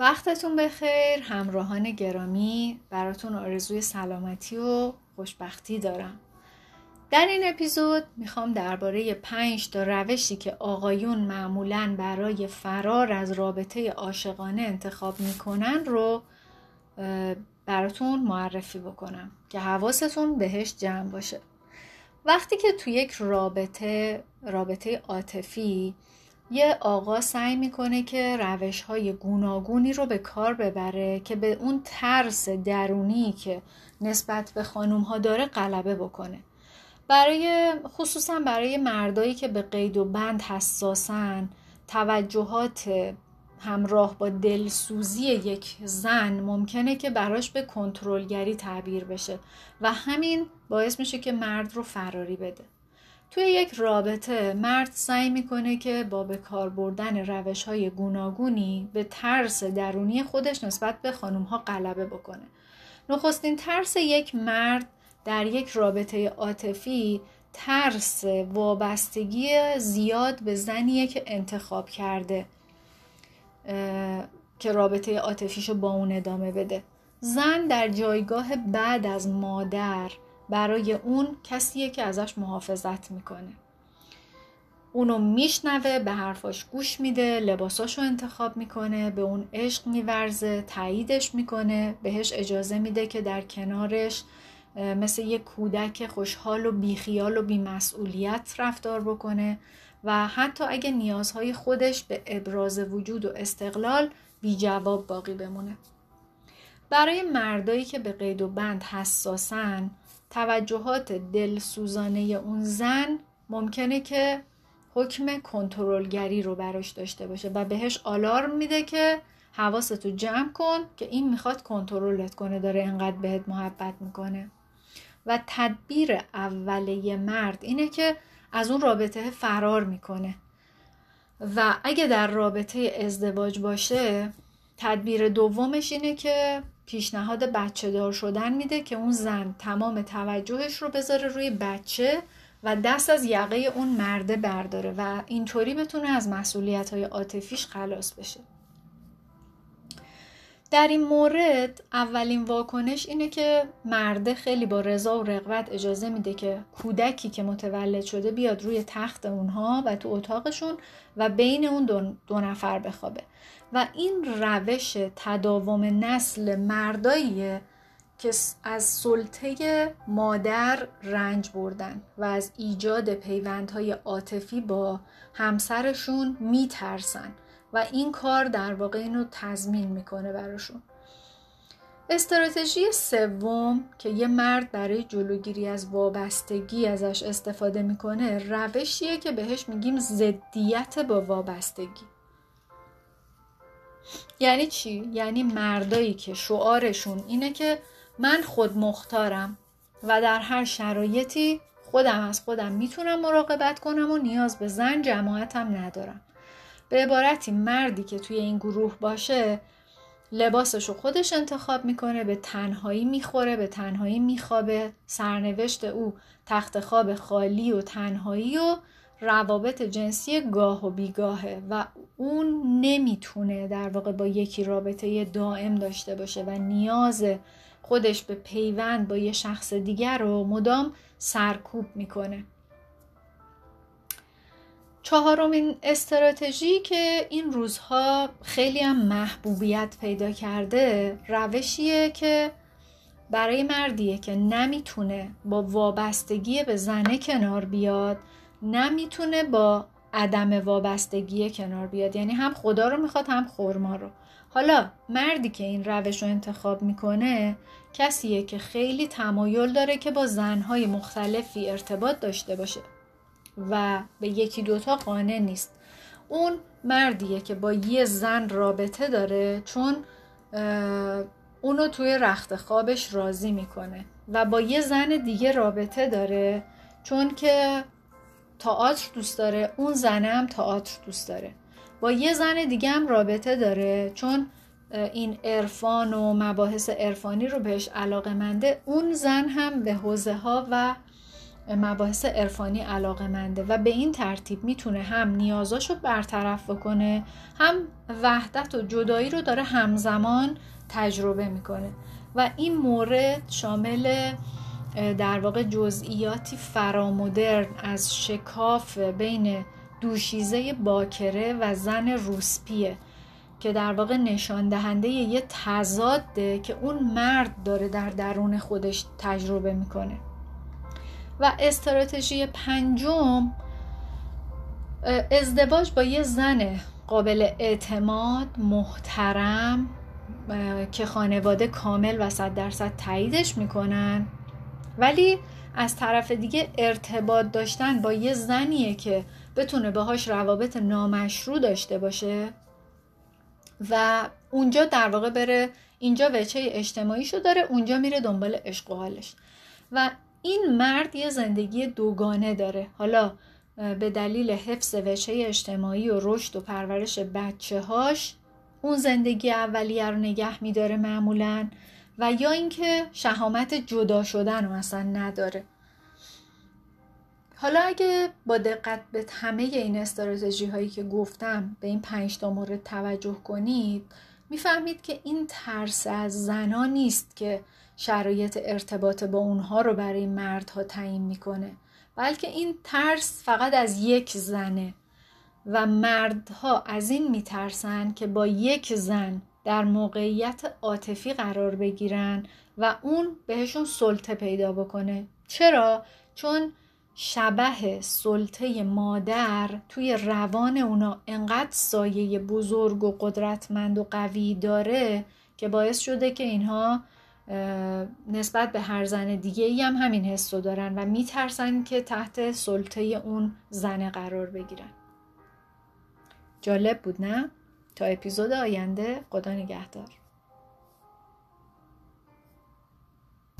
وقتتون بخیر همراهان گرامی براتون آرزوی سلامتی و خوشبختی دارم. در این اپیزود می‌خوام درباره پنج تا روشی که آقایون معمولا برای فرار از رابطه عاشقانه انتخاب می‌کنن رو براتون معرفی بکنم که حواستون بهش جمع باشه. وقتی که تو یک رابطه رابطه عاطفی یه آقا سعی می‌کنه که روش های گوناگونی رو به کار ببره که به اون ترس درونی که نسبت به خانوم ها داره غلبه بکنه. برای خصوصا برای مردایی که به قید و بند حساسن توجهات همراه با دلسوزی یک زن ممکنه که براش به کنترلگری تعبیر بشه و همین باعث میشه که مرد رو فراری بده. توی یک رابطه مرد سعی می‌کنه که با به کار بردن روش های گوناگونی به ترس درونی خودش نسبت به خانوم ها غلبه بکنه. نخستین ترس یک مرد در یک رابطه عاطفی ترس وابستگی زیاد به زنیه که انتخاب کرده که رابطه عاطفیشو با اون ادامه بده. زن در جایگاه بعد از مادر برای اون کسیه که ازش محافظت می‌کنه. اونو میشنوه به حرفاش گوش میده لباساشو انتخاب می‌کنه به اون عشق میورزه تاییدش می‌کنه بهش اجازه میده که در کنارش مثل یک کودک خوشحال و بیخیال و بیمسئولیت رفتار بکنه و حتی اگه نیازهای خودش به ابراز وجود و استقلال بی جواب باقی بمونه. برای مردایی که به قید و بند حساسن توجهات دلسوزانه اون زن ممکنه که حکم کنترلگری رو براش داشته باشه و بهش آلارم میده که حواستو جمع کن که این می‌خواد کنترلت کنه داره انقدر بهت محبت می‌کنه. و تدبیر اوله مرد اینه که از اون رابطه فرار می‌کنه. و اگه در رابطه ازدواج باشه تدبیر دومش اینه که پیشنهاد بچه دار شدن میده که اون زن تمام توجهش رو بذاره روی بچه و دست از یقه اون مرده برداره و اینطوری بتونه از مسئولیت های عاطفیش خلاص بشه. در این مورد اولین واکنش اینه که مرده خیلی با رضا و رغبت اجازه میده که کودکی که متولد شده بیاد روی تخت اونها و تو اتاقشون و بین اون دو, نفر بخوابه. و این روش تداوم نسل مرداییه که از سلطه مادر رنج بردن و از ایجاد پیوندهای عاطفی با همسرشون میترسن. و این کار در واقع اینو تضمین می‌کنه براشون. استراتژی سوم که یه مرد برای جلوگیری از وابستگی ازش استفاده می‌کنه روشیه که بهش میگیم زدیت با وابستگی. یعنی چی؟ یعنی مردایی که شعارشون اینه که من خود مختارم و در هر شرایطی خودم از خودم می‌تونم مراقبت کنم و نیاز به زن جماعتم ندارم. به عبارتی مردی که توی این گروه باشه لباسش رو خودش انتخاب می‌کنه به تنهایی می‌خوره به تنهایی میخوابه. سرنوشت او تخت خواب خالی و تنهایی و روابط جنسی گاه و بیگاهه و اون نمی‌تونه در واقع با یکی رابطه دائم داشته باشه و نیاز خودش به پیوند با یه شخص دیگر رو مدام سرکوب می‌کنه. چهارمین استراتژی که این روزها خیلی هم محبوبیت پیدا کرده روشیه که برای مردیه که نمی‌تونه با وابستگی به زنه کنار بیاد نمی‌تونه با عدم وابستگی کنار بیاد. یعنی هم خدا رو می‌خواد هم خورما رو. حالا مردی که این روش رو انتخاب می‌کنه کسیه که خیلی تمایل داره که با زنهای مختلفی ارتباط داشته باشه. و به یکی دوتا قانع نیست. اون مردیه که با یه زن رابطه داره چون اونو توی رخت خوابش راضی می‌کنه و با یه زن دیگه رابطه داره چون که تئاتر دوست داره اون زنه هم تئاتر دوست داره. با یه زن دیگه هم رابطه داره چون این عرفان و مباحث عرفانی رو بهش علاقه منده اون زن هم به حوزه ها و مباحث عرفانی علاقه منده و به این ترتیب می‌تونه هم نیازاشو برطرف بکنه هم وحدت و جدایی رو داره همزمان تجربه می‌کنه و این مورد شامل در واقع جزئیاتی فرامدرن از شکاف بین دوشیزه باکره و زن روسپیه که در واقع نشان دهنده یه تضاده که اون مرد داره در درون خودش تجربه می‌کنه. و استراتژی پنجم ازدواج با یه زن قابل اعتماد محترم که خانواده کامل و صد درصد تاییدش می‌کنن. ولی از طرف دیگه ارتباط داشتن با یه زنیه که بتونه باهاش روابط نامشروع داشته باشه و اونجا در واقع بره اینجا وچه اجتماعیشو داره اونجا میره دنبال حالش. و این مرد یه زندگی دوگانه داره. حالا به دلیل حفظ وچه اجتماعی و رشد و پرورش بچه هاش اون زندگی اولیه رو نگه میداره معمولا و یا اینکه شهامت جدا شدن رو اصلا نداره. حالا اگه با دقت به همه این استراتژی هایی که گفتم به این پنج تا مورد توجه کنید می‌فهمید که این ترس از زنا نیست که شرایط ارتباط با اونها رو برای مردها تعیین می‌کنه بلکه این ترس فقط از یک زنه و مردها از این میترسن که با یک زن در موقعیت عاطفی قرار بگیرن و اون بهشون سلطه پیدا بکنه چرا؟ چون شبه سلطه مادر توی روان اونا انقدر سایه بزرگ و قدرتمند و قوی داره که باعث شده که اینها نسبت به هر زن دیگه ای هم همین حس رو دارن و میترسن که تحت سلطه اون زنه قرار بگیرن جالب بود نه؟ تا اپیزود آینده خدا نگهدار